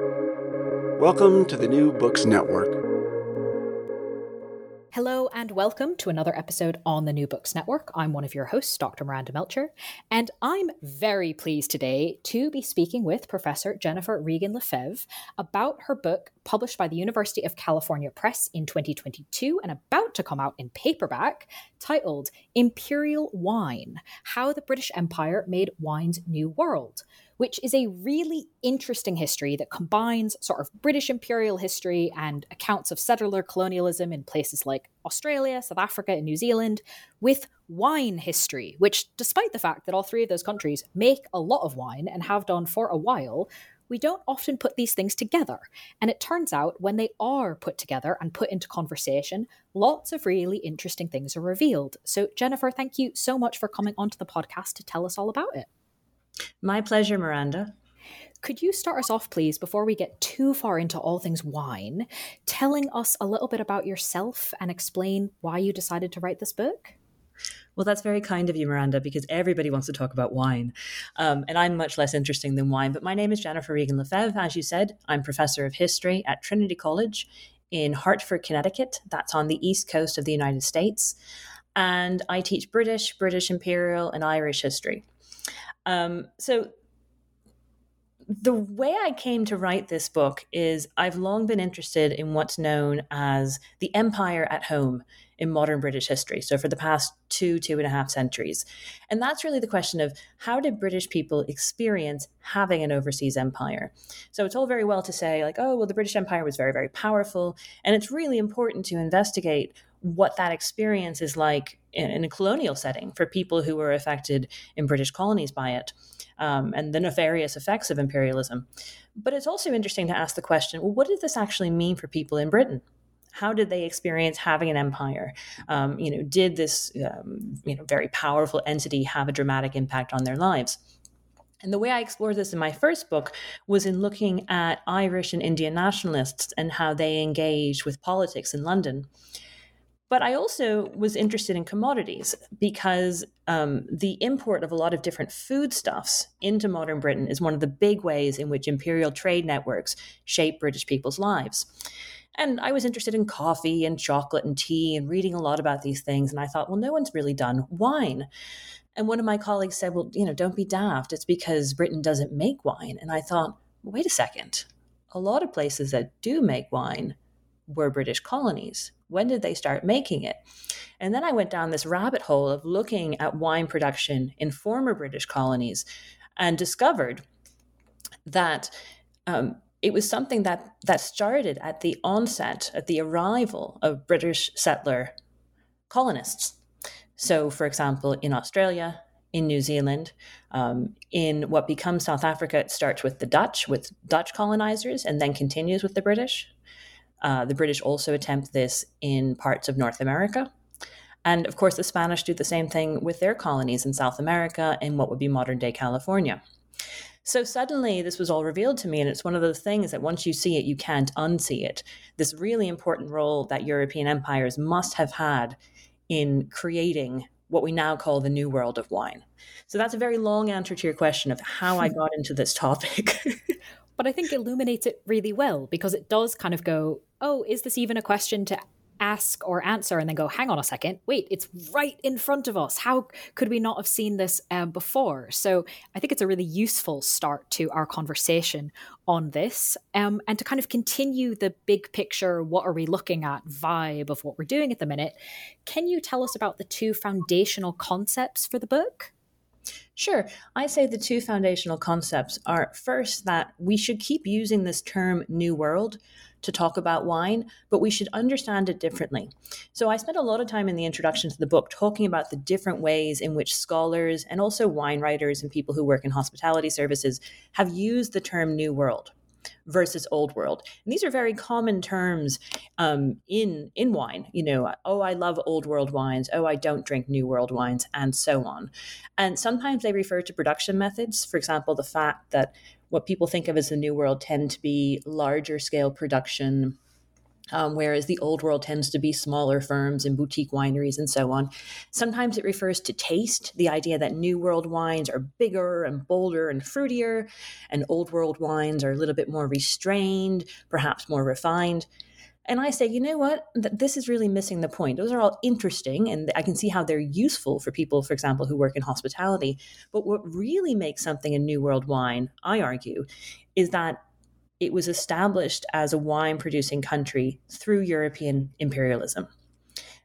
Welcome to the New Books Network. Hello and welcome to another episode on the New Books Network. I'm one of your hosts, Dr. Miranda Melcher, and I'm very pleased today to be speaking with Professor Jennifer Regan Lefebvre about her book published by the University of California Press in 2022 and about to come out in paperback titled Imperial Wine How the British Empire Made Wine's New World which is a really interesting history that combines sort of British imperial history and accounts of settler colonialism in places like Australia, South Africa, and New Zealand with wine history, which, despite the fact that all three of those countries make a lot of wine and have done for a while, we don't often put these things together. And it turns out when they are put together and put into conversation, lots of really interesting things are revealed. So, Jennifer, thank you so much for coming onto the podcast to tell us all about it. My pleasure, Miranda. Could you start us off, please, before we get too far into all things wine, telling us a little bit about yourself and explain why you decided to write this book? Well, that's very kind of you, Miranda, because everybody wants to talk about wine. Um, and I'm much less interesting than wine. But my name is Jennifer Regan Lefebvre. As you said, I'm professor of history at Trinity College in Hartford, Connecticut. That's on the east coast of the United States. And I teach British, British Imperial, and Irish history. Um, so the way I came to write this book is I've long been interested in what's known as the empire at home in modern British history. So, for the past two, two and a half centuries. And that's really the question of how did British people experience having an overseas empire? So, it's all very well to say, like, oh, well, the British Empire was very, very powerful. And it's really important to investigate what that experience is like in, in a colonial setting for people who were affected in British colonies by it um, and the nefarious effects of imperialism. But it's also interesting to ask the question well, what did this actually mean for people in Britain? How did they experience having an empire? Um, you know, did this um, you know very powerful entity have a dramatic impact on their lives? And the way I explored this in my first book was in looking at Irish and Indian nationalists and how they engaged with politics in London. But I also was interested in commodities because um, the import of a lot of different foodstuffs into modern Britain is one of the big ways in which imperial trade networks shape British people's lives. And I was interested in coffee and chocolate and tea and reading a lot about these things. And I thought, well, no one's really done wine. And one of my colleagues said, well, you know, don't be daft. It's because Britain doesn't make wine. And I thought, wait a second. A lot of places that do make wine were British colonies. When did they start making it? And then I went down this rabbit hole of looking at wine production in former British colonies and discovered that um, it was something that, that started at the onset, at the arrival of British settler colonists. So, for example, in Australia, in New Zealand, um, in what becomes South Africa, it starts with the Dutch, with Dutch colonizers, and then continues with the British. Uh, the British also attempt this in parts of North America. And of course, the Spanish do the same thing with their colonies in South America in what would be modern day California. So suddenly, this was all revealed to me, and it's one of those things that once you see it, you can't unsee it. This really important role that European empires must have had in creating what we now call the new world of wine. So that's a very long answer to your question of how I got into this topic. but I think illuminates it really well because it does kind of go oh, is this even a question to ask or answer and then go, hang on a second, wait, it's right in front of us. How could we not have seen this um, before? So I think it's a really useful start to our conversation on this um, and to kind of continue the big picture, what are we looking at vibe of what we're doing at the minute. Can you tell us about the two foundational concepts for the book? Sure. I say the two foundational concepts are first that we should keep using this term new world to talk about wine, but we should understand it differently. So I spent a lot of time in the introduction to the book talking about the different ways in which scholars and also wine writers and people who work in hospitality services have used the term new world versus old world. And these are very common terms um, in in wine. You know, oh, I love old world wines. Oh, I don't drink new world wines, and so on. And sometimes they refer to production methods. For example, the fact that what people think of as the new world tend to be larger scale production um, whereas the old world tends to be smaller firms and boutique wineries and so on. Sometimes it refers to taste, the idea that new world wines are bigger and bolder and fruitier, and old world wines are a little bit more restrained, perhaps more refined. And I say, you know what? This is really missing the point. Those are all interesting, and I can see how they're useful for people, for example, who work in hospitality. But what really makes something a New World wine, I argue, is that it was established as a wine producing country through European imperialism.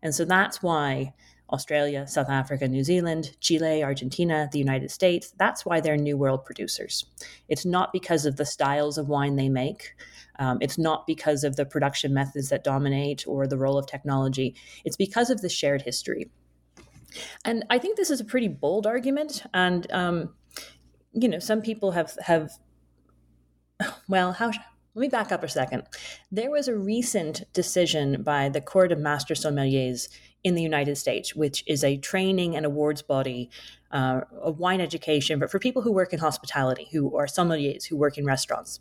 And so that's why Australia, South Africa, New Zealand, Chile, Argentina, the United States, that's why they're New World producers. It's not because of the styles of wine they make. Um, it's not because of the production methods that dominate or the role of technology. It's because of the shared history. And I think this is a pretty bold argument. And, um, you know, some people have, have well, how let me back up a second. There was a recent decision by the Court of Master Sommeliers in the United States, which is a training and awards body uh, of wine education, but for people who work in hospitality, who are sommeliers, who work in restaurants.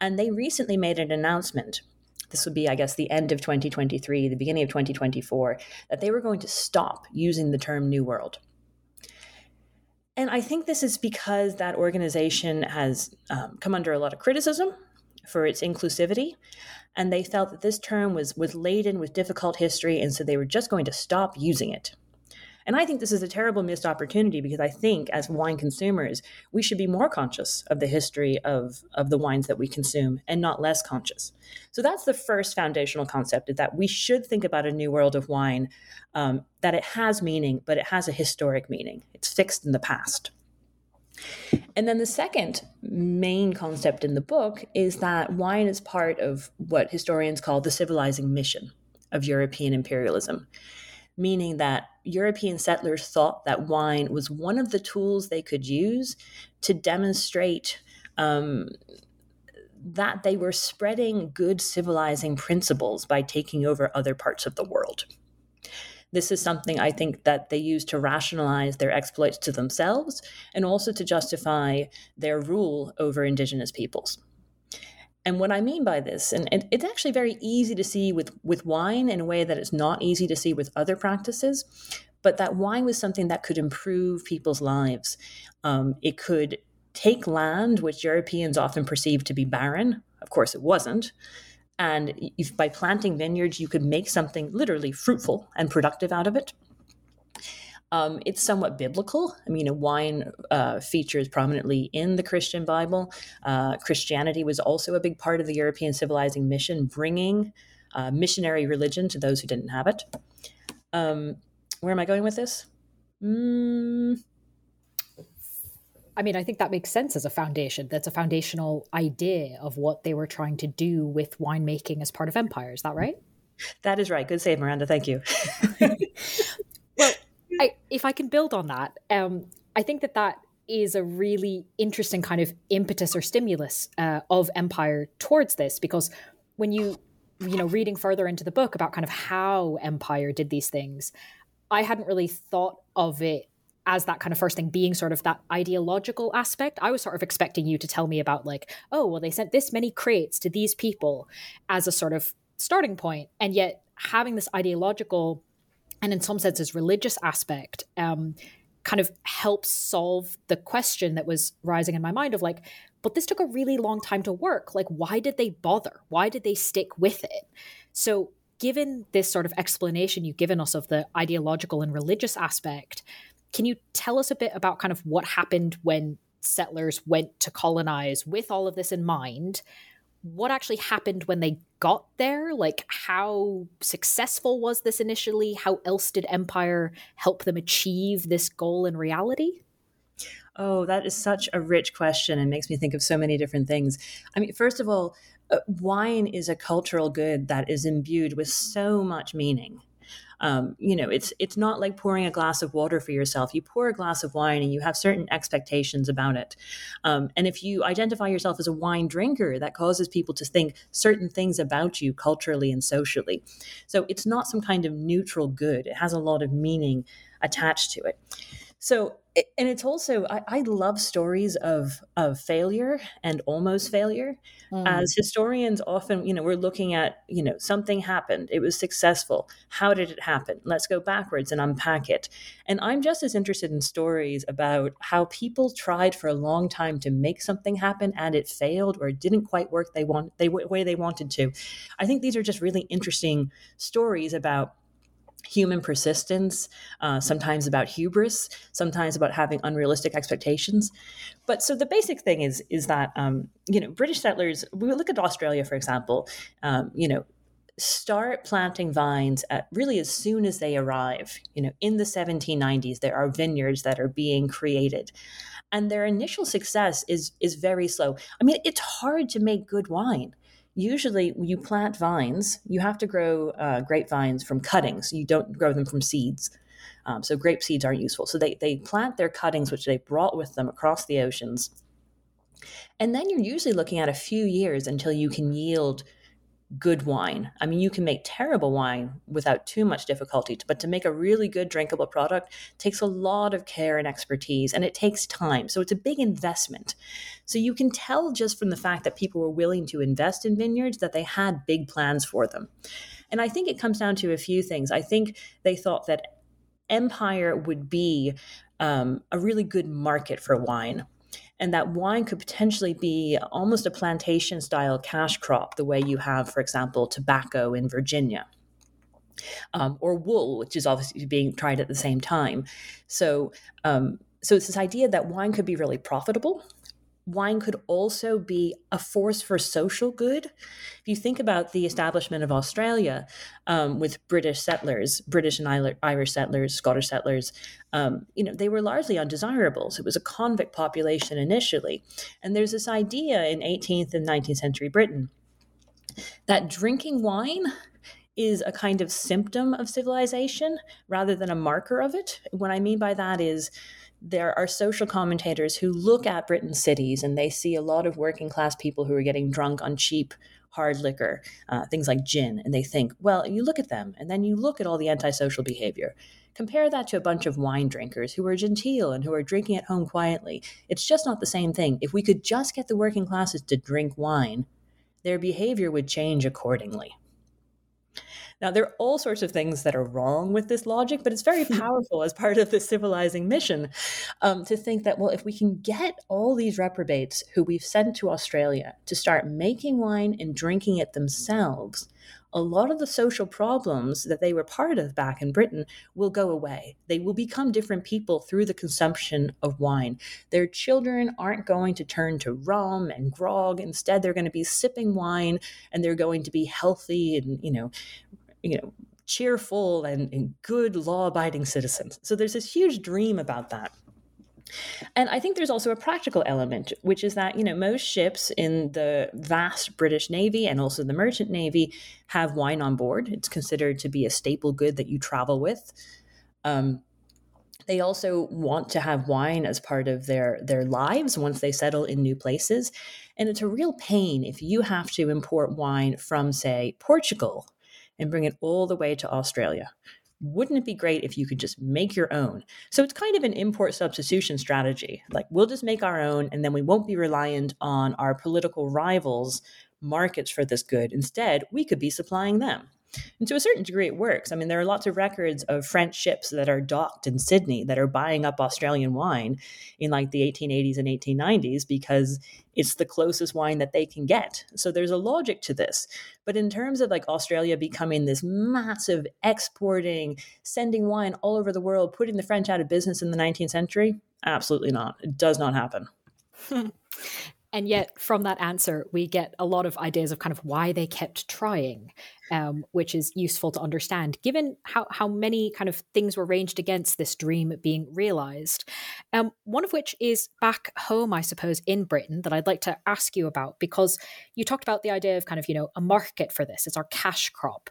And they recently made an announcement. This would be, I guess, the end of 2023, the beginning of 2024, that they were going to stop using the term New World. And I think this is because that organization has um, come under a lot of criticism for its inclusivity. And they felt that this term was, was laden with difficult history, and so they were just going to stop using it. And I think this is a terrible missed opportunity because I think as wine consumers, we should be more conscious of the history of, of the wines that we consume and not less conscious. So that's the first foundational concept is that we should think about a new world of wine, um, that it has meaning, but it has a historic meaning. It's fixed in the past. And then the second main concept in the book is that wine is part of what historians call the civilizing mission of European imperialism meaning that European settlers thought that wine was one of the tools they could use to demonstrate um, that they were spreading good civilizing principles by taking over other parts of the world. This is something I think that they use to rationalize their exploits to themselves and also to justify their rule over indigenous peoples. And what I mean by this, and, it's actually very easy to see with, with wine in a way that it's not easy to see with other practices, but that wine was something that could improve people's lives. Um, it could take land, which Europeans often perceived to be barren. Of course, it wasn't. And if by planting vineyards, you could make something literally fruitful and productive out of it. Um, it's somewhat biblical. I mean, wine uh, features prominently in the Christian Bible. Uh, Christianity was also a big part of the European civilizing mission, bringing uh, missionary religion to those who didn't have it. Um, where am I going with this? Mm. I mean, I think that makes sense as a foundation. That's a foundational idea of what they were trying to do with winemaking as part of empire. Is that right? That is right. Good save, Miranda. Thank you. I, if I can build on that, um, I think that that is a really interesting kind of impetus or stimulus uh, of Empire towards this because when you you know reading further into the book about kind of how Empire did these things, I hadn't really thought of it as that kind of first thing being sort of that ideological aspect. I was sort of expecting you to tell me about like, oh, well, they sent this many crates to these people as a sort of starting point, and yet having this ideological and in some senses religious aspect um, kind of helps solve the question that was rising in my mind of like but this took a really long time to work. Like why did they bother? Why did they stick with it? So given this sort of explanation you've given us of the ideological and religious aspect can you tell us a bit about kind of what happened when settlers went to colonize with all of this in mind what actually happened when they got there? Like, how successful was this initially? How else did Empire help them achieve this goal in reality? Oh, that is such a rich question and makes me think of so many different things. I mean, first of all, uh, wine is a cultural good that is imbued with so much meaning. Um, you know, it's it's not like pouring a glass of water for yourself. You pour a glass of wine and you have certain expectations about it. Um, and if you identify yourself as a wine drinker, that causes people to think certain things about you culturally and socially. So it's not some kind of neutral good. It has a lot of meaning attached to it. So and it's also I, I, love stories of of failure and almost failure. Mm. as historians often you know we're looking at you know something happened it was successful how did it happen? Let's go backwards and unpack it. And i'm just as interested in stories about how people tried for a long time to make something happen and it failed or it didn't quite work they want they way they wanted to. I think these are just really interesting stories about human persistence, uh, sometimes about hubris, sometimes about having unrealistic expectations. But so the basic thing is is that um, you know British settlers. We look at Australia, for example. Um, you know, start planting vines at really as soon as they arrive. You know, in the 1790s, there are vineyards that are being created. And their initial success is is very slow. I mean, it's hard to make good wine usually you plant vines you have to grow uh, grapevines from cuttings. You don't grow them from seeds. Um, so grape seeds aren't useful. So they, they plant their cuttings which they brought with them across the oceans. And then you're usually looking at a few years until you can yield good wine. I mean, you can make terrible wine without too much difficulty, but to make a really good drinkable product takes a lot of care and expertise and it takes time. So it's a big investment. So you can tell just from the fact that people were willing to invest in vineyards that they had big plans for them. And I think it comes down to a few things. I think they thought that empire would be um, a really good market for wine and that wine could potentially be almost a plantation style cash crop, the way you have, for example, tobacco in Virginia. Um, or wool, which is obviously being tried at the same time. So, um, so it's this idea that wine could be really profitable wine could also be a force for social good. If you think about the establishment of Australia um, with British settlers, British and Irish settlers, Scottish settlers, um, you know, they were largely undesirables. It was a convict population initially. And there's this idea in 18th and 19th century Britain that drinking wine is a kind of symptom of civilization rather than a marker of it. What I mean by that is, there are social commentators who look at Britain's cities and they see a lot of working class people who are getting drunk on cheap hard liquor, uh, things like gin, and they think, well, you look at them and then you look at all the antisocial behavior. Compare that to a bunch of wine drinkers who are genteel and who are drinking at home quietly. It's just not the same thing. If we could just get the working classes to drink wine, their behavior would change accordingly. Now, there are all sorts of things that are wrong with this logic, but it's very powerful as part of the civilizing mission um, to think that, well, if we can get all these reprobates who we've sent to Australia to start making wine and drinking it themselves, a lot of the social problems that they were part of back in Britain will go away. They will become different people through the consumption of wine. Their children aren't going to turn to rum and grog. Instead, they're going to be sipping wine and they're going to be healthy and, you know, you know, cheerful and, and good law abiding citizens. So there's this huge dream about that. And I think there's also a practical element, which is that, you know, most ships in the vast British Navy and also the merchant navy have wine on board. It's considered to be a staple good that you travel with. Um, they also want to have wine as part of their their lives once they settle in new places and it's a real pain if you have to import wine from say Portugal and bring it all the way to Australia. Wouldn't it be great if you could just make your own? So it's kind of an import substitution strategy. Like we'll just make our own and then we won't be reliant on our political rivals' markets for this good. Instead, we could be supplying them. And to a certain degree, it works. I mean, there are lots of records of French ships that are docked in Sydney that are buying up Australian wine in like the 1880s and 1890s because it's the closest wine that they can get. So there's a logic to this. But in terms of like Australia becoming this massive exporting, sending wine all over the world, putting the French out of business in the 19th century, absolutely not. It does not happen. And yet, from that answer, we get a lot of ideas of kind of why they kept trying, um, which is useful to understand, given how, how many kind of things were ranged against this dream being realized. Um, one of which is back home, I suppose, in Britain, that I'd like to ask you about, because you talked about the idea of kind of, you know, a market for this, it's our cash crop.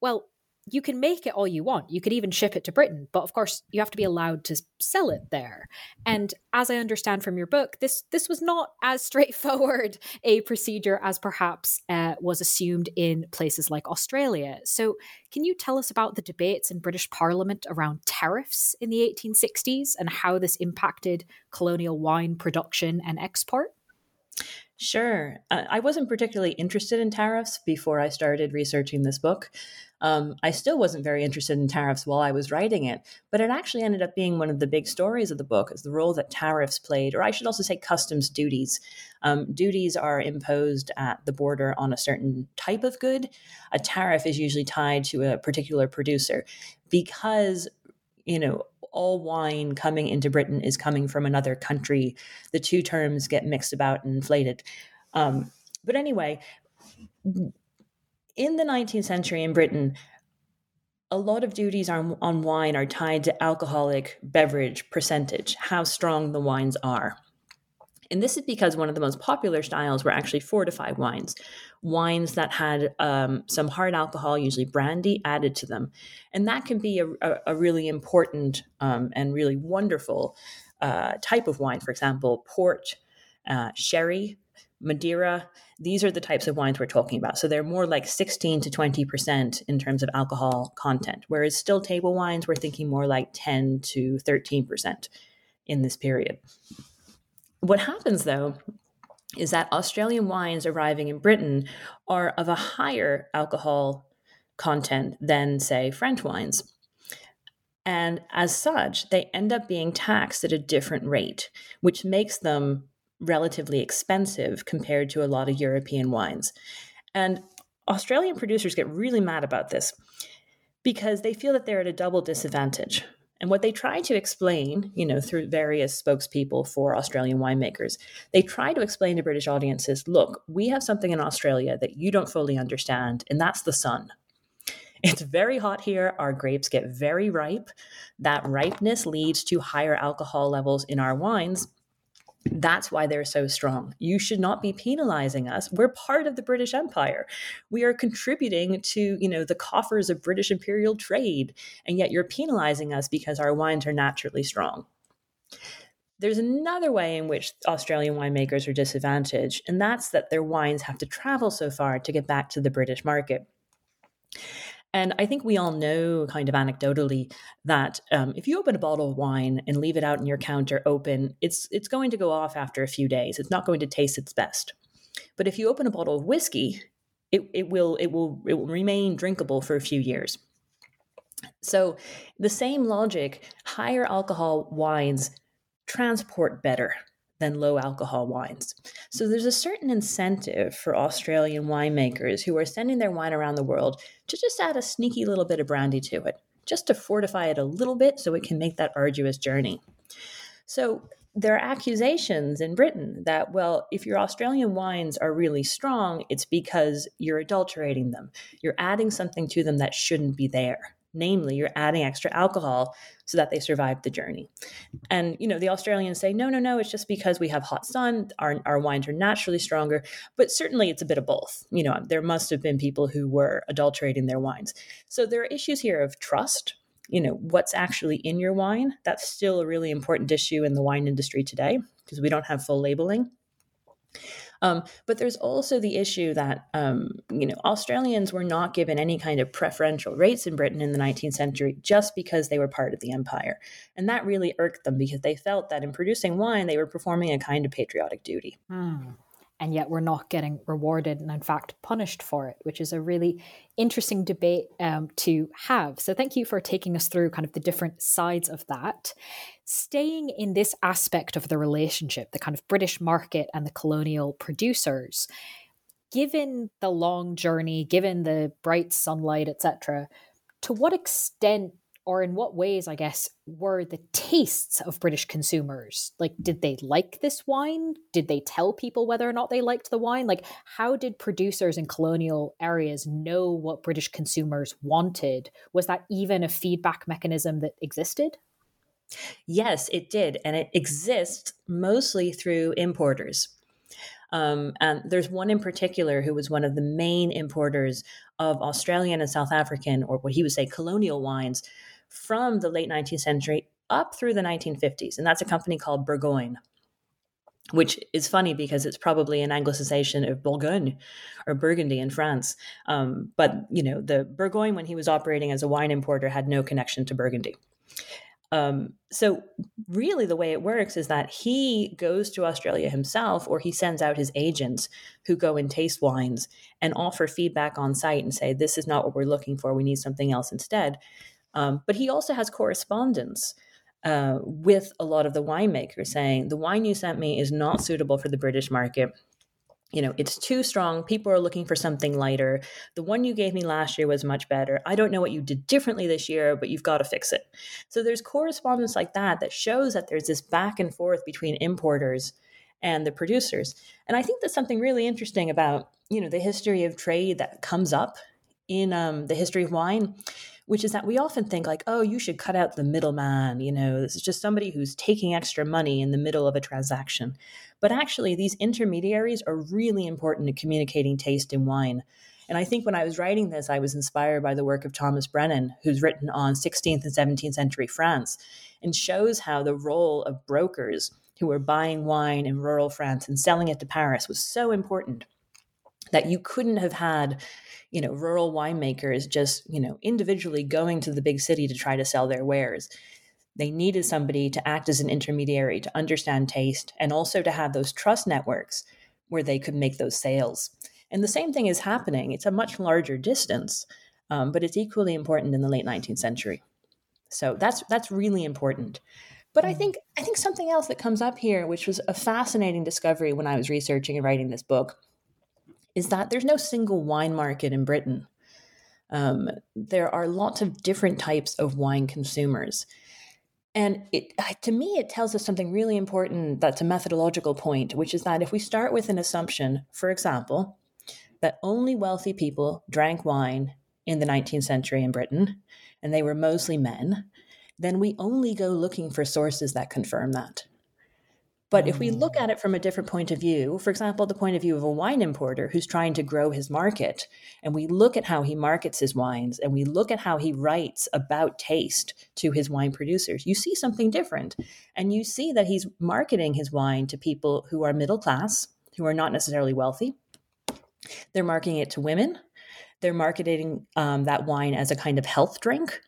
Well, you can make it all you want. You could even ship it to Britain, but of course, you have to be allowed to sell it there. And as I understand from your book, this this was not as straightforward a procedure as perhaps uh, was assumed in places like Australia. So, can you tell us about the debates in British Parliament around tariffs in the 1860s and how this impacted colonial wine production and export? Sure. I wasn't particularly interested in tariffs before I started researching this book. Um, I still wasn't very interested in tariffs while I was writing it, but it actually ended up being one of the big stories of the book is the role that tariffs played, or I should also say customs duties. Um, duties are imposed at the border on a certain type of good. A tariff is usually tied to a particular producer because, you know, all wine coming into Britain is coming from another country. The two terms get mixed about and inflated. Um, but anyway, in the 19th century in Britain, a lot of duties on, on wine are tied to alcoholic beverage percentage, how strong the wines are. And this is because one of the most popular styles were actually fortified wines, wines that had um, some hard alcohol, usually brandy, added to them. And that can be a, a, a really important um, and really wonderful uh, type of wine. For example, port, uh, sherry, Madeira, these are the types of wines we're talking about. So they're more like 16 to 20% in terms of alcohol content, whereas still table wines, we're thinking more like 10 to 13% in this period. What happens though is that Australian wines arriving in Britain are of a higher alcohol content than, say, French wines. And as such, they end up being taxed at a different rate, which makes them relatively expensive compared to a lot of European wines. And Australian producers get really mad about this because they feel that they're at a double disadvantage. And what they try to explain, you know, through various spokespeople for Australian winemakers, they try to explain to British audiences look, we have something in Australia that you don't fully understand, and that's the sun. It's very hot here. Our grapes get very ripe. That ripeness leads to higher alcohol levels in our wines. That's why they're so strong. You should not be penalizing us. We're part of the British Empire. We are contributing to, you know, the coffers of British imperial trade, and yet you're penalizing us because our wines are naturally strong. There's another way in which Australian winemakers are disadvantaged, and that's that their wines have to travel so far to get back to the British market. And I think we all know, kind of anecdotally, that um, if you open a bottle of wine and leave it out in your counter open, it's it's going to go off after a few days. It's not going to taste its best. But if you open a bottle of whiskey, it, it will it will it will remain drinkable for a few years. So the same logic, higher alcohol wines transport better than low alcohol wines. So there's a certain incentive for Australian winemakers who are sending their wine around the world to just add a sneaky little bit of brandy to it, just to fortify it a little bit so it can make that arduous journey. So there are accusations in Britain that, well, if your Australian wines are really strong, it's because you're adulterating them. You're adding something to them that shouldn't be there. Namely, you're adding extra alcohol so that they survive the journey. And, you know, the Australians say, no, no, no, it's just because we have hot sun, our, our wines are naturally stronger. But certainly it's a bit of both. You know, there must have been people who were adulterating their wines. So there are issues here of trust. You know, what's actually in your wine? That's still a really important issue in the wine industry today because we don't have full labeling. Um, but there's also the issue that um, you know Australians were not given any kind of preferential rates in Britain in the 19th century just because they were part of the empire, and that really irked them because they felt that in producing wine they were performing a kind of patriotic duty. Mm and yet we're not getting rewarded and in fact punished for it which is a really interesting debate um, to have. So thank you for taking us through kind of the different sides of that. Staying in this aspect of the relationship the kind of british market and the colonial producers given the long journey given the bright sunlight etc to what extent or in what ways, I guess, were the tastes of British consumers? Like, did they like this wine? Did they tell people whether or not they liked the wine? Like, how did producers in colonial areas know what British consumers wanted? Was that even a feedback mechanism that existed? Yes, it did. And it exists mostly through importers. Um, and there's one in particular who was one of the main importers of Australian and South African, or what he would say colonial wines, from the late 19th century up through the 1950s. And that's a company called Burgoyne, which is funny because it's probably an anglicization of Bourgogne or Burgundy in France. Um, but, you know, the Burgoyne, when he was operating as a wine importer, had no connection to Burgundy. Um, so, really, the way it works is that he goes to Australia himself, or he sends out his agents who go and taste wines and offer feedback on site and say, This is not what we're looking for. We need something else instead. Um, but he also has correspondence uh, with a lot of the winemakers saying, The wine you sent me is not suitable for the British market you know, it's too strong. People are looking for something lighter. The one you gave me last year was much better. I don't know what you did differently this year, but you've got to fix it. So there's correspondence like that that shows that there's this back and forth between importers and the producers. And I think that's something really interesting about, you know, the history of trade that comes up in um, the history of wine which is that we often think like, oh, you should cut out the middleman. You know, this is just somebody who's taking extra money in the middle of a transaction. But actually, these intermediaries are really important in communicating taste in wine. And I think when I was writing this, I was inspired by the work of Thomas Brennan, who's written on 16th and 17th century France and shows how the role of brokers who were buying wine in rural France and selling it to Paris was so important that you couldn't have had you know rural winemakers just you know individually going to the big city to try to sell their wares. They needed somebody to act as an intermediary to understand taste and also to have those trust networks where they could make those sales. And the same thing is happening. It's a much larger distance um, but it's equally important in the late 19th century. So that's that's really important. But I mm. think I think something else that comes up here, which was a fascinating discovery when I was researching and writing this book, is that there's no single wine market in Britain. Um, there are lots of different types of wine consumers. And it, to me, it tells us something really important that's a methodological point, which is that if we start with an assumption, for example, that only wealthy people drank wine in the 19th century in Britain, and they were mostly men, then we only go looking for sources that confirm that. But if we look at mm. it from a different point of view, for example, the point of view of a wine importer who's trying to grow his market, and we look at how he markets his wines and we look at how he writes about taste to his wine producers, you see something different. And you see that he's marketing his wine to people who are middle class, who are not necessarily wealthy. They're marketing it to women. They're marketing um, that wine as a kind of health drink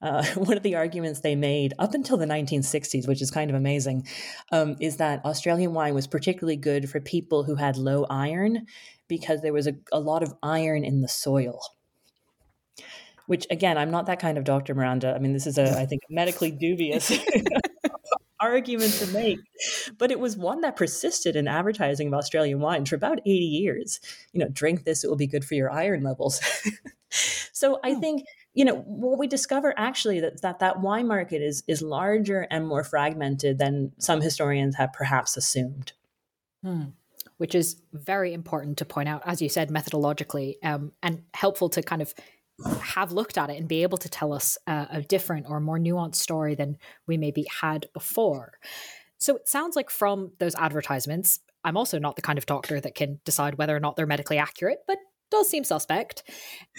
uh, one of the arguments they made up until the 1960s, which is kind of amazing, um, is that Australian wine was particularly good for people who had low iron because there was a, a lot of iron in the soil. Which, again, I'm not that kind of Dr. Miranda. I mean, this is a, I think, medically dubious argument to make. But it was one that persisted in advertising of Australian wine for about 80 years. You know, drink this, it will be good for your iron levels. so I hmm. think you know what we discover actually that that, that wine market is is larger and more fragmented than some historians have perhaps assumed. Hmm. which is very important to point out as you said methodologically um, and helpful to kind of have looked at it and be able to tell us uh, a different or more nuanced story than we maybe had before. So it sounds like from those advertisements i'm also not the kind of doctor that can decide whether or not they're medically accurate but does seem suspect.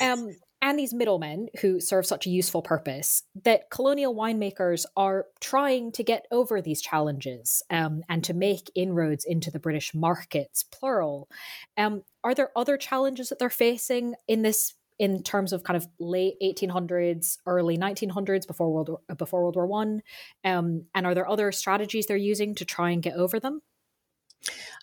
Um, and these middlemen who serve such a useful purpose that colonial winemakers are trying to get over these challenges um, and to make inroads into the British markets, plural. Um, are there other challenges that they're facing in this? In terms of kind of late 1800s, early 1900s, before World War, before World War One, um, and are there other strategies they're using to try and get over them?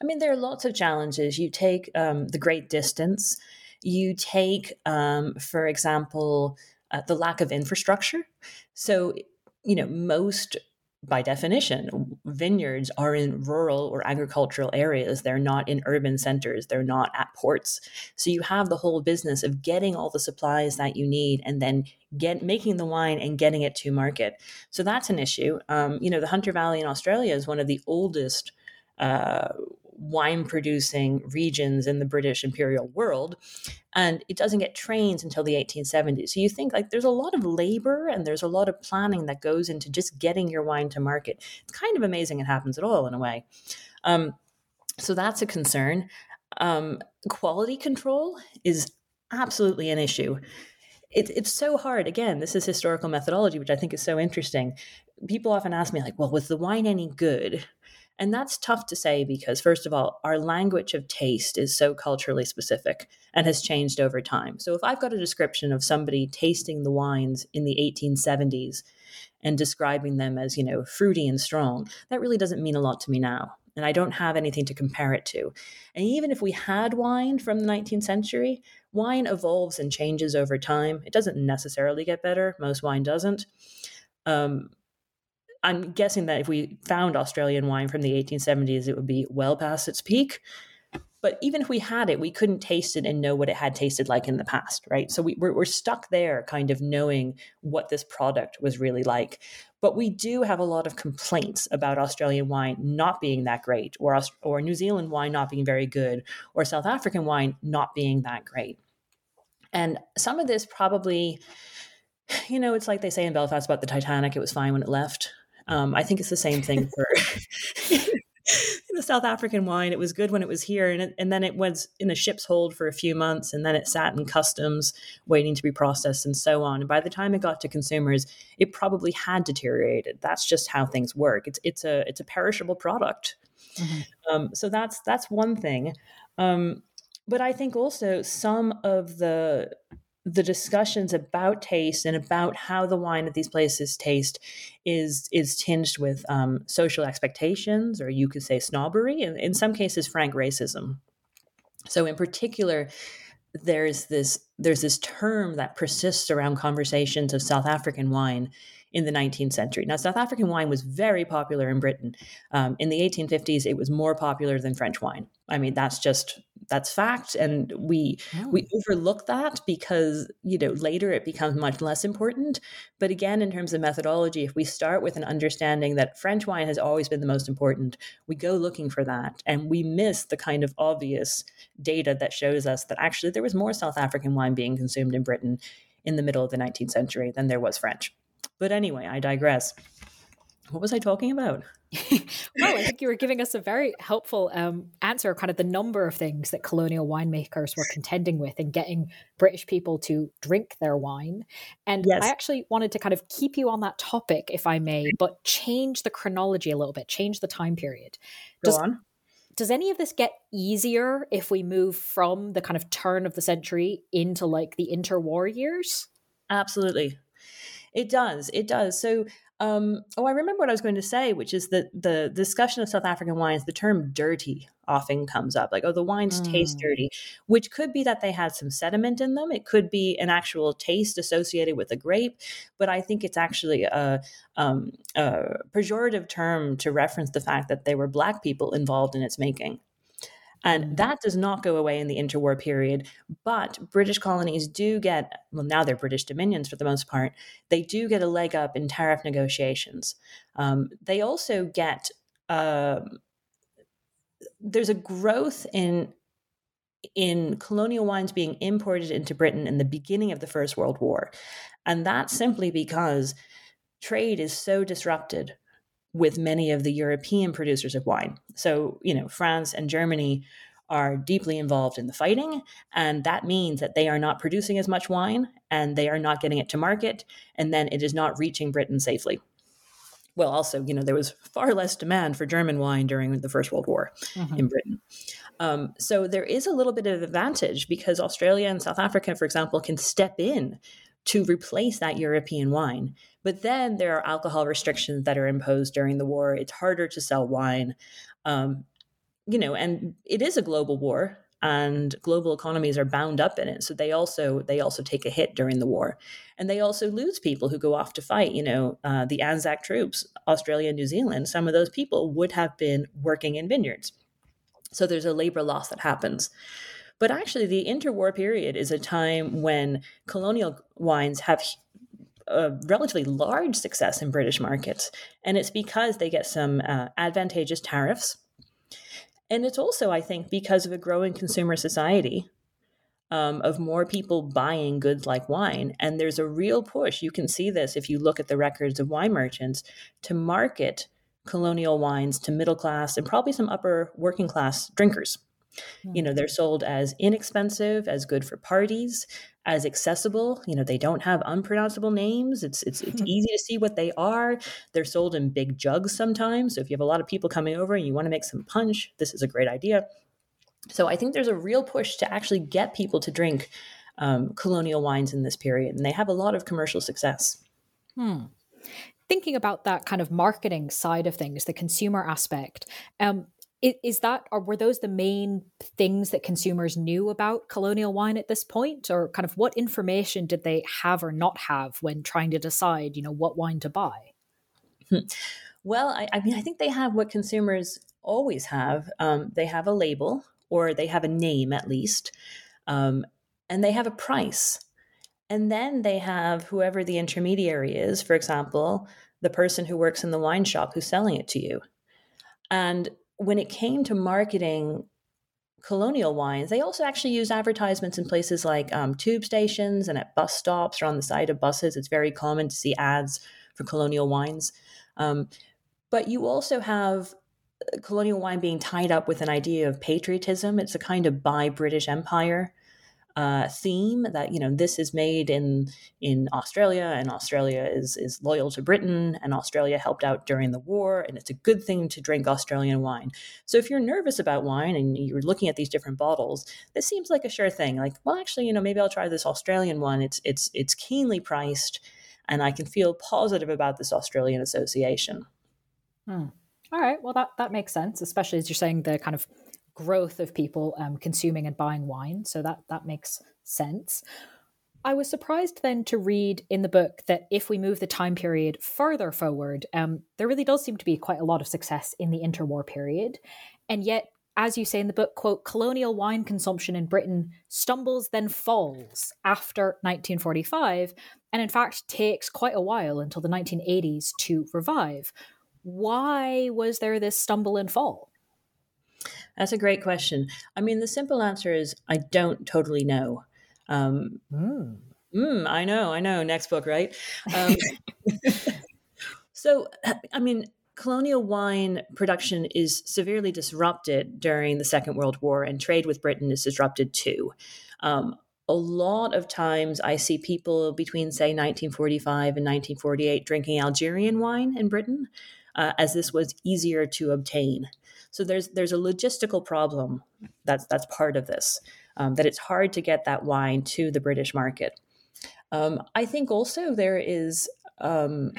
I mean, there are lots of challenges. You take um, the great distance you take, um, for example, uh, the lack of infrastructure. So, you know, most by definition, vineyards are in rural or agricultural areas. They're not in urban centers. They're not at ports. So you have the whole business of getting all the supplies that you need and then get making the wine and getting it to market. So that's an issue. Um, you know, the Hunter Valley in Australia is one of the oldest uh, wine producing regions in the British imperial world. And it doesn't get trains until the 1870s. So you think like there's a lot of labor and there's a lot of planning that goes into just getting your wine to market. It's kind of amazing it happens at all in a way. Um, So that's a concern. Um, quality control is absolutely an issue. It, it's so hard. Again, this is historical methodology, which I think is so interesting. People often ask me, like, well, was the wine any good? And that's tough to say because, first of all, our language of taste is so culturally specific and has changed over time. So, if I've got a description of somebody tasting the wines in the 1870s and describing them as, you know, fruity and strong, that really doesn't mean a lot to me now. And I don't have anything to compare it to. And even if we had wine from the 19th century, wine evolves and changes over time. It doesn't necessarily get better, most wine doesn't. Um, I'm guessing that if we found Australian wine from the 1870s, it would be well past its peak. But even if we had it, we couldn't taste it and know what it had tasted like in the past, right? So we, we're, we're stuck there, kind of knowing what this product was really like. But we do have a lot of complaints about Australian wine not being that great, or or New Zealand wine not being very good, or South African wine not being that great. And some of this probably, you know, it's like they say in Belfast about the Titanic, it was fine when it left. Um, I think it's the same thing for the South African wine. It was good when it was here, and, it, and then it was in a ship's hold for a few months, and then it sat in customs waiting to be processed, and so on. And by the time it got to consumers, it probably had deteriorated. That's just how things work. It's it's a it's a perishable product. Mm-hmm. Um, so that's that's one thing. Um, but I think also some of the the discussions about taste and about how the wine at these places taste is is tinged with um, social expectations, or you could say snobbery, and in some cases, frank racism. So, in particular, there's this there's this term that persists around conversations of South African wine in the 19th century. Now, South African wine was very popular in Britain. Um, in the 1850s, it was more popular than French wine. I mean, that's just that's fact and we oh. we overlook that because you know later it becomes much less important but again in terms of methodology if we start with an understanding that french wine has always been the most important we go looking for that and we miss the kind of obvious data that shows us that actually there was more south african wine being consumed in britain in the middle of the 19th century than there was french but anyway i digress what was i talking about well, I think you were giving us a very helpful um, answer, kind of the number of things that colonial winemakers were contending with in getting British people to drink their wine. And yes. I actually wanted to kind of keep you on that topic, if I may, but change the chronology a little bit, change the time period. Does, Go on. Does any of this get easier if we move from the kind of turn of the century into like the interwar years? Absolutely. It does. It does. So um, oh, I remember what I was going to say, which is that the discussion of South African wines, the term dirty often comes up. Like, oh, the wines mm. taste dirty, which could be that they had some sediment in them. It could be an actual taste associated with the grape. But I think it's actually a, um, a pejorative term to reference the fact that there were Black people involved in its making. And mm-hmm. that does not go away in the interwar period. But British colonies do get, well, now they're British dominions for the most part, they do get a leg up in tariff negotiations. Um, they also get, uh, there's a growth in in colonial wines being imported into Britain in the beginning of the First World War. And that's simply because trade is so disrupted with many of the European producers of wine. So, you know, France and Germany are deeply involved in the fighting, and that means that they are not producing as much wine and they are not getting it to market, and then it is not reaching Britain safely. Well, also, you know, there was far less demand for German wine during the First World War mm-hmm. in Britain. Um, so there is a little bit of advantage because Australia and South Africa, for example, can step in to replace that European wine. But then there are alcohol restrictions that are imposed during the war. It's harder to sell wine. Um, you know, and it is a global war and global economies are bound up in it so they also they also take a hit during the war and they also lose people who go off to fight you know uh, the anzac troops australia new zealand some of those people would have been working in vineyards so there's a labor loss that happens but actually, the interwar period is a time when colonial wines have a relatively large success in British markets. And it's because they get some uh, advantageous tariffs. And it's also, I think, because of a growing consumer society um, of more people buying goods like wine. And there's a real push. You can see this if you look at the records of wine merchants to market colonial wines to middle class and probably some upper working class drinkers. You know, they're sold as inexpensive, as good for parties, as accessible. You know, they don't have unpronounceable names. It's it's it's easy to see what they are. They're sold in big jugs sometimes. So if you have a lot of people coming over and you want to make some punch, this is a great idea. So I think there's a real push to actually get people to drink um, colonial wines in this period, and they have a lot of commercial success. Hmm. Thinking about that kind of marketing side of things, the consumer aspect, um, is that or were those the main things that consumers knew about colonial wine at this point? Or kind of what information did they have or not have when trying to decide you know what wine to buy? Hmm. well I, I mean i think they have what consumers always have. Um, they have a label or they have a name at least um, and they have a price. And then they have whoever the intermediary is for example the person who works in the wine shop who's selling it to you. And when it came to marketing colonial wines, they also actually use advertisements in places like um, tube stations and at bus stops or on the side of buses. It's very common to see ads for colonial wines. Um, but you also have uh, colonial wine being tied up with an idea of patriotism. It's a kind of buy British Empire uh, theme that you know this is made in in Australia and Australia is is loyal to Britain and Australia helped out during the war and it's a good thing to drink Australian wine. So if you're nervous about wine and you're looking at these different bottles, this seems like a sure thing. Like, well, actually, you know, maybe I'll try this Australian one. It's it's it's keenly priced, and I can feel positive about this Australian association. Hmm. All right. Well, that that makes sense, especially as you're saying the kind of growth of people um, consuming and buying wine. So that that makes sense. I was surprised then to read in the book that if we move the time period further forward, um, there really does seem to be quite a lot of success in the interwar period. And yet, as you say in the book, quote, colonial wine consumption in Britain stumbles then falls after 1945, and in fact takes quite a while until the 1980s to revive. Why was there this stumble and fall? That's a great question. I mean, the simple answer is I don't totally know. Um, mm. Mm, I know, I know. Next book, right? Um, so, I mean, colonial wine production is severely disrupted during the Second World War, and trade with Britain is disrupted too. Um, a lot of times I see people between, say, 1945 and 1948 drinking Algerian wine in Britain, uh, as this was easier to obtain. So there's there's a logistical problem that's that's part of this. Um, that it's hard to get that wine to the British market. Um, I think also there is um,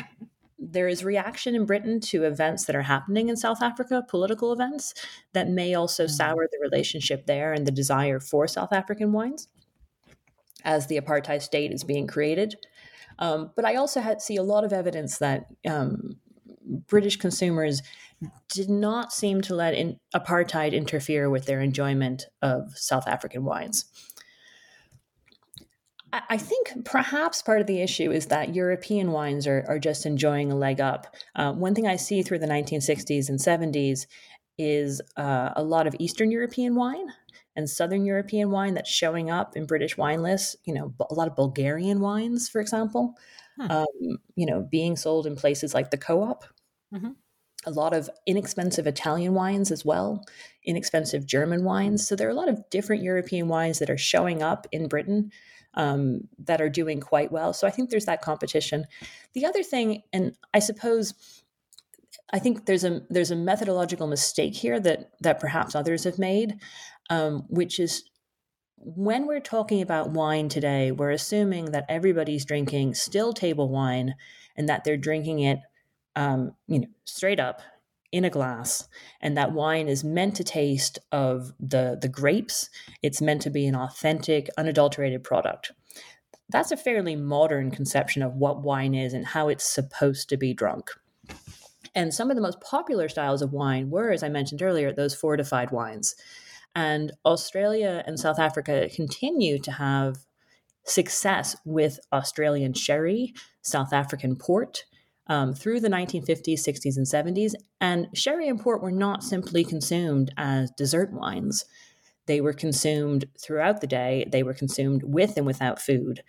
there is reaction in Britain to events that are happening in South Africa, political events that may also mm. sour the relationship there and the desire for South African wines as the apartheid state is being created. Um, but I also had, see a lot of evidence that um, British consumers did not seem to let in, apartheid interfere with their enjoyment of South African wines. I, I think perhaps part of the issue is that European wines are, are just enjoying a leg up. Uh, one thing I see through the 1960s and 70s is uh, a lot of Eastern European wine and Southern European wine that's showing up in British wine lists. You know, a lot of Bulgarian wines, for example, hmm. um, you know, being sold in places like the Co-op. Mm-hmm a lot of inexpensive Italian wines as well, inexpensive German wines. So there are a lot of different European wines that are showing up in Britain um, that are doing quite well. So I think there's that competition. The other thing, and I suppose. I think there's a there's a methodological mistake here that that perhaps others have made, um, which is when we're talking about wine today, we're assuming that everybody's drinking still table wine and that they're drinking it um, you know, straight up in a glass and that wine is meant to taste of the the grapes. It's meant to be an authentic unadulterated product. That's a fairly modern conception of what wine is and how it's supposed to be drunk. And some of the most popular styles of wine were as i mentioned earlier those fortified wines. And australia and south africa continue to have success with australian sherry south african port um, through the 1950s, 60s, and 70s. And sherry and port were not simply consumed as dessert wines. They were consumed throughout the day. They were consumed with and without food.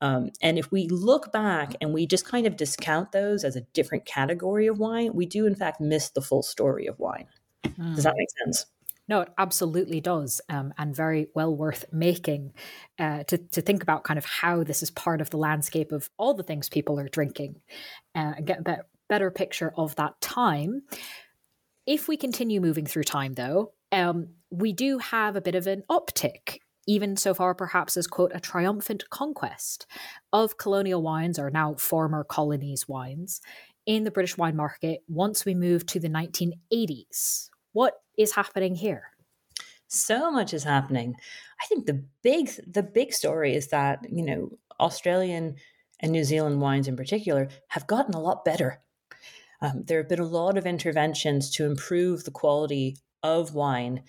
Um, and if we look back and we just kind of discount those as a different category of wine, we do in fact miss the full story of wine. Mm. Does that make sense? No, it absolutely does, um, and very well worth making uh, to to think about kind of how this is part of the landscape of all the things people are drinking, uh, and get a better picture of that time. If we continue moving through time, though, um, we do have a bit of an uptick even so far perhaps as quote a triumphant conquest of colonial wines or now former colonies wines in the British wine market once we move to the 1980s. What is happening here? So much is happening. I think the big the big story is that, you know, Australian and New Zealand wines in particular have gotten a lot better. Um, there have been a lot of interventions to improve the quality of wine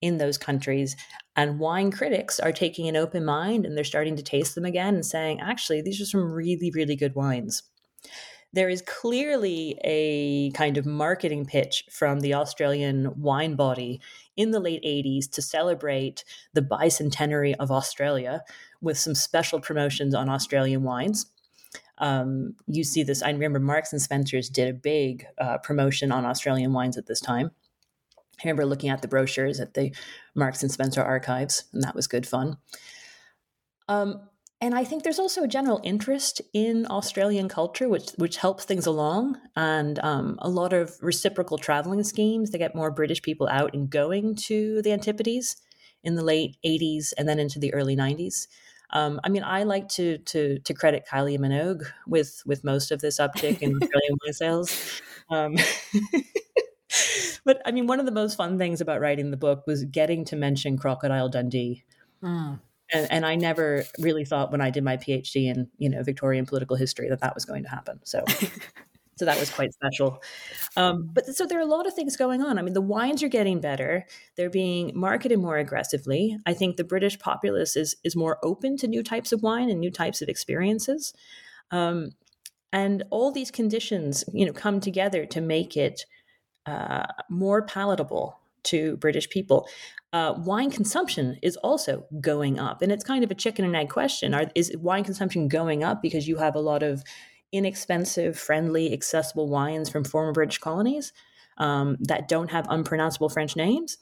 in those countries. And wine critics are taking an open mind and they're starting to taste them again and saying, actually, these are some really, really good wines. There is clearly a kind of marketing pitch from the Australian wine body in the late 80s to celebrate the bicentenary of Australia with some special promotions on Australian wines. Um, you see this. I remember Marks and Spencers did a big uh, promotion on Australian wines at this time. I remember looking at the brochures at the Marks and Spencer archives, and that was good fun. Um, and I think there's also a general interest in Australian culture, which which helps things along, and um, a lot of reciprocal traveling schemes to get more British people out and going to the Antipodes in the late '80s and then into the early '90s. Um, I mean, I like to to to credit Kylie Minogue with with most of this uptick in Australian wine sales. Um, but I mean, one of the most fun things about writing the book was getting to mention Crocodile Dundee. Mm. And, and, I never really thought when I did my PhD in you know Victorian political history that that was going to happen. So, so that was quite special. Um, but so there are a lot of things going on. I mean, the wines are getting better; they're being marketed more aggressively. I think the British populace is is more open to new types of wine and new types of experiences. Um, and all these conditions, you know, come together to make it uh, more palatable to British people. Uh, wine consumption is also going up, and it's kind of a chicken and egg question. Are, is wine consumption going up because you have a lot of inexpensive, friendly, accessible wines from former British colonies um, that don't have unpronounceable French names?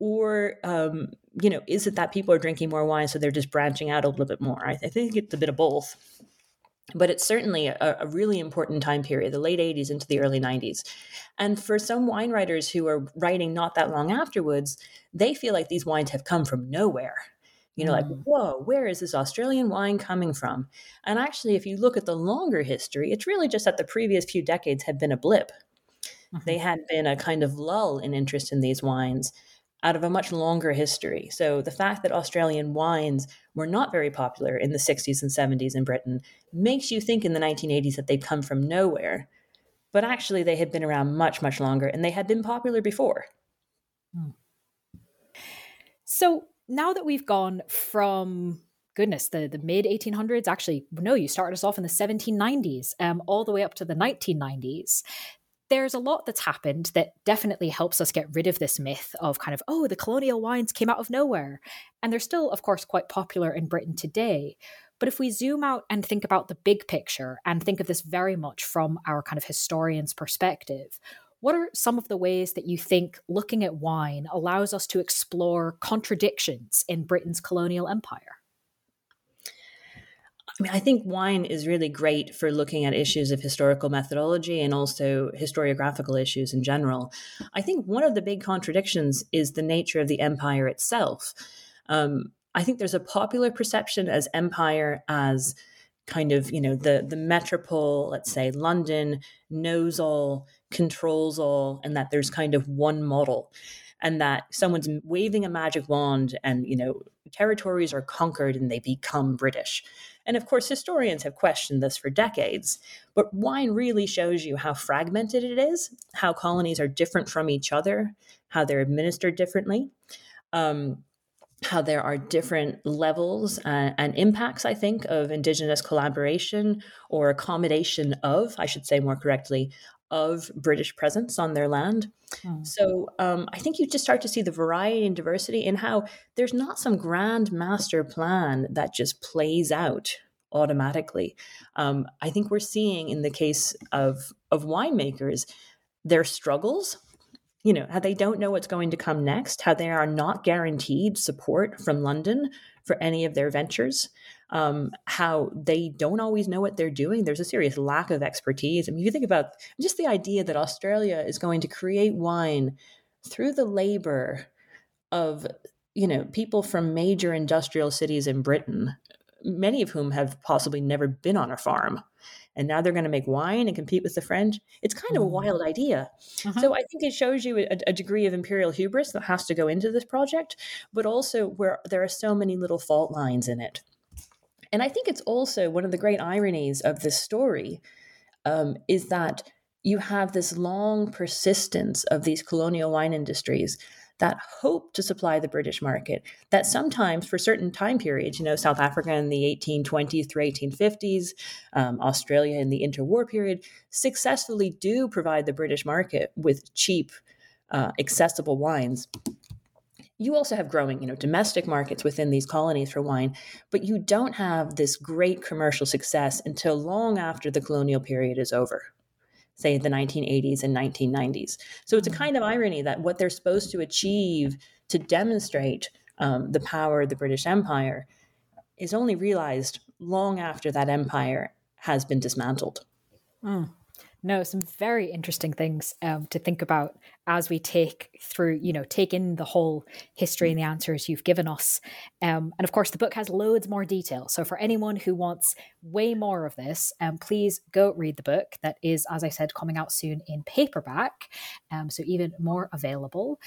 Or, um, you know, is it that people are drinking more wine, so they're just branching out a little bit more? I, I think it's a bit of both but it's certainly a, a, really important time period, the late 80s into the early 90s. And for some wine writers who are writing not that long afterwards, they feel like these wines have come from nowhere. You know, mm. like, whoa, where is this Australian wine coming from? And actually, if you look at the longer history, it's really just that the previous few decades had been a blip. Mm-hmm. They had been a kind of lull in interest in these wines out of a much longer history. So the fact that Australian wines were not very popular in the 60s and 70s in Britain makes you think in the 1980s that they'd come from nowhere. But actually, they had been around much, much longer and they had been popular before. Hmm. So now that we've gone from goodness, the, the mid 1800s, actually, no, you started us off in the 1790s, um, all the way up to the 1990s there's a lot that's happened that definitely helps us get rid of this myth of kind of, oh, the colonial wines came out of nowhere. And they're still, of course, quite popular in Britain today. But if we zoom out and think about the big picture and think of this very much from our kind of historian's perspective, what are some of the ways that you think looking at wine allows us to explore contradictions in Britain's colonial empire? I mean, I think wine is really great for looking at issues of historical methodology and also historiographical issues in general. I think one of the big contradictions is the nature of the empire itself. Um, I think there's a popular perception as empire as kind of you know the the metropole let's say london knows all controls all and that there's kind of one model and that someone's waving a magic wand and you know territories are conquered and they become british and of course, historians have questioned this for decades. But wine really shows you how fragmented it is, how colonies are different from each other, how they're administered differently. Um, how there are different levels uh, and impacts, I think, of Indigenous collaboration or accommodation of, I should say more correctly, of British presence on their land. Hmm. So um, I think you just start to see the variety and diversity in how there's not some grand master plan that just plays out automatically. Um, I think we're seeing in the case of of winemakers their struggles. You know, how they don't know what's going to come next, how they are not guaranteed support from London for any of their ventures, um, how they don't always know what they're doing. There's a serious lack of expertise. I mean, if you think about just the idea that Australia is going to create wine through the labor of you know people from major industrial cities in Britain, many of whom have possibly never been on a farm, and now they're going to make wine and compete with the French. It's kind of a mm-hmm. wild idea. Uh-huh. So I think it shows you a, a, degree of imperial hubris that has to go into this project, but also where there are so many little fault lines in it. And I think it's also one of the great ironies of this story um, is that you have this long persistence of these colonial wine industries that hope to supply the British market, that sometimes for certain time periods, you know, South Africa in the 1820s through 1850s, um, Australia in the interwar period, successfully do provide the British market with cheap, uh, accessible wines. You also have growing you know domestic markets within these colonies for wine but you don't have this great commercial success until long after the colonial period is over say, the 1980s and 1990s. So it's a mm-hmm. kind of irony that what they're supposed to achieve to demonstrate um, the power of the British Empire is only realized long after that empire has been dismantled. Mm. No, some very interesting things um, to think about as we take through, you know, take in the whole history and the answers you've given us. Um, and of course, the book has loads more detail. So for anyone who wants way more of this, um, please go read the book. That is, as I said, coming out soon in paperback. Um, so even more available.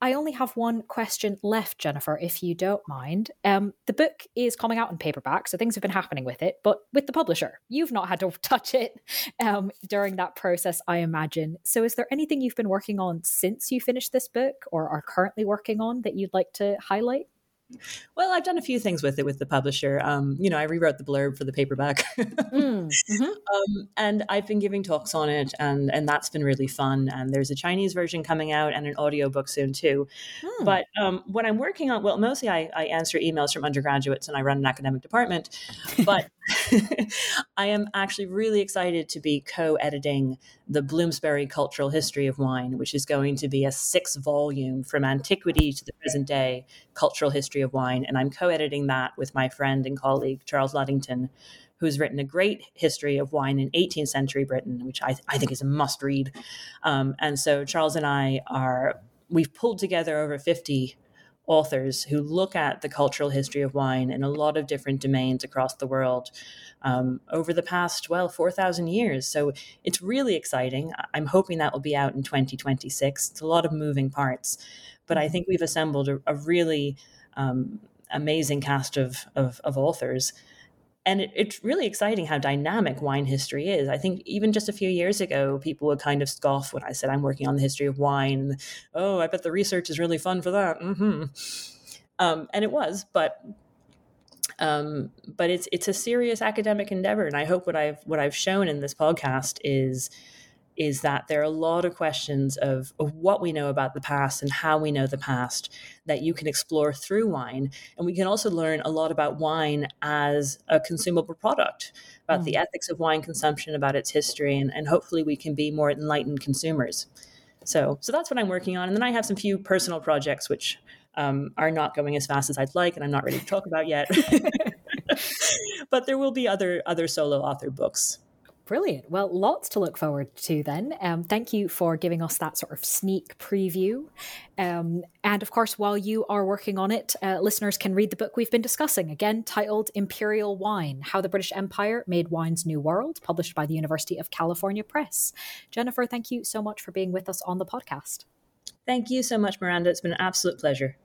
I only have one question left, Jennifer, if you don't mind. Um, the book is coming out in paperback, so things have been happening with it, but with the publisher, you've not had to touch it um, during that process, I imagine. So, is there anything you've been working on since you finished this book or are currently working on that you'd like to highlight? Well, I've done a few things with it with the publisher. Um, you know, I rewrote the blurb for the paperback, mm, hmm um, and I've been giving talks on it, and and that's been really fun. And there's a Chinese version coming out and an audiobook soon too. Mm. But um, what I'm working on, well, mostly I, I answer emails from undergraduates, and I run an academic department. But I am actually really excited to be co-editing the Bloomsbury Cultural History of Wine, which is going to be a six-volume from antiquity to the present day cultural history of wine. And I'm co editing that with my friend and colleague, Charles Ludington, who's written a great history of wine in 18th century Britain, which I, I think is a must read. Um, and so Charles and I are, we've pulled together over 50 authors who look at the cultural history of wine in a lot of different domains across the world um, over the past, well, 4,000 years. So it's really exciting. I'm hoping that will be out in 2026. It's a lot of moving parts. But I mm-hmm. think we've assembled a, a really um, amazing cast of, of, of authors. And it, it's really exciting how dynamic wine history is. I think even just a few years ago, people would kind of scoff when I said I'm working on the history of wine. Oh, I bet the research is really fun for that. Mm-hmm. Um, and it was, but um, but it's it's a serious academic endeavor, and I hope what I've what I've shown in this podcast is is that there are a lot of questions of, of what we know about the past and how we know the past that you can explore through wine. And we can also learn a lot about wine as a consumable product, about mm. the ethics of wine consumption, about its history, and, and hopefully we can be more enlightened consumers. So, so that's what I'm working on. And then I have some few personal projects which um, are not going as fast as I'd like, and I'm not ready to talk about yet. but there will be other other solo author books Brilliant. Well, lots to look forward to then. Um, thank you for giving us that sort of sneak preview. Um, and of course, while you are working on it, uh, listeners can read the book we've been discussing, again titled Imperial Wine How the British Empire Made Wine's New World, published by the University of California Press. Jennifer, thank you so much for being with us on the podcast. Thank you so much, Miranda. It's been an absolute pleasure.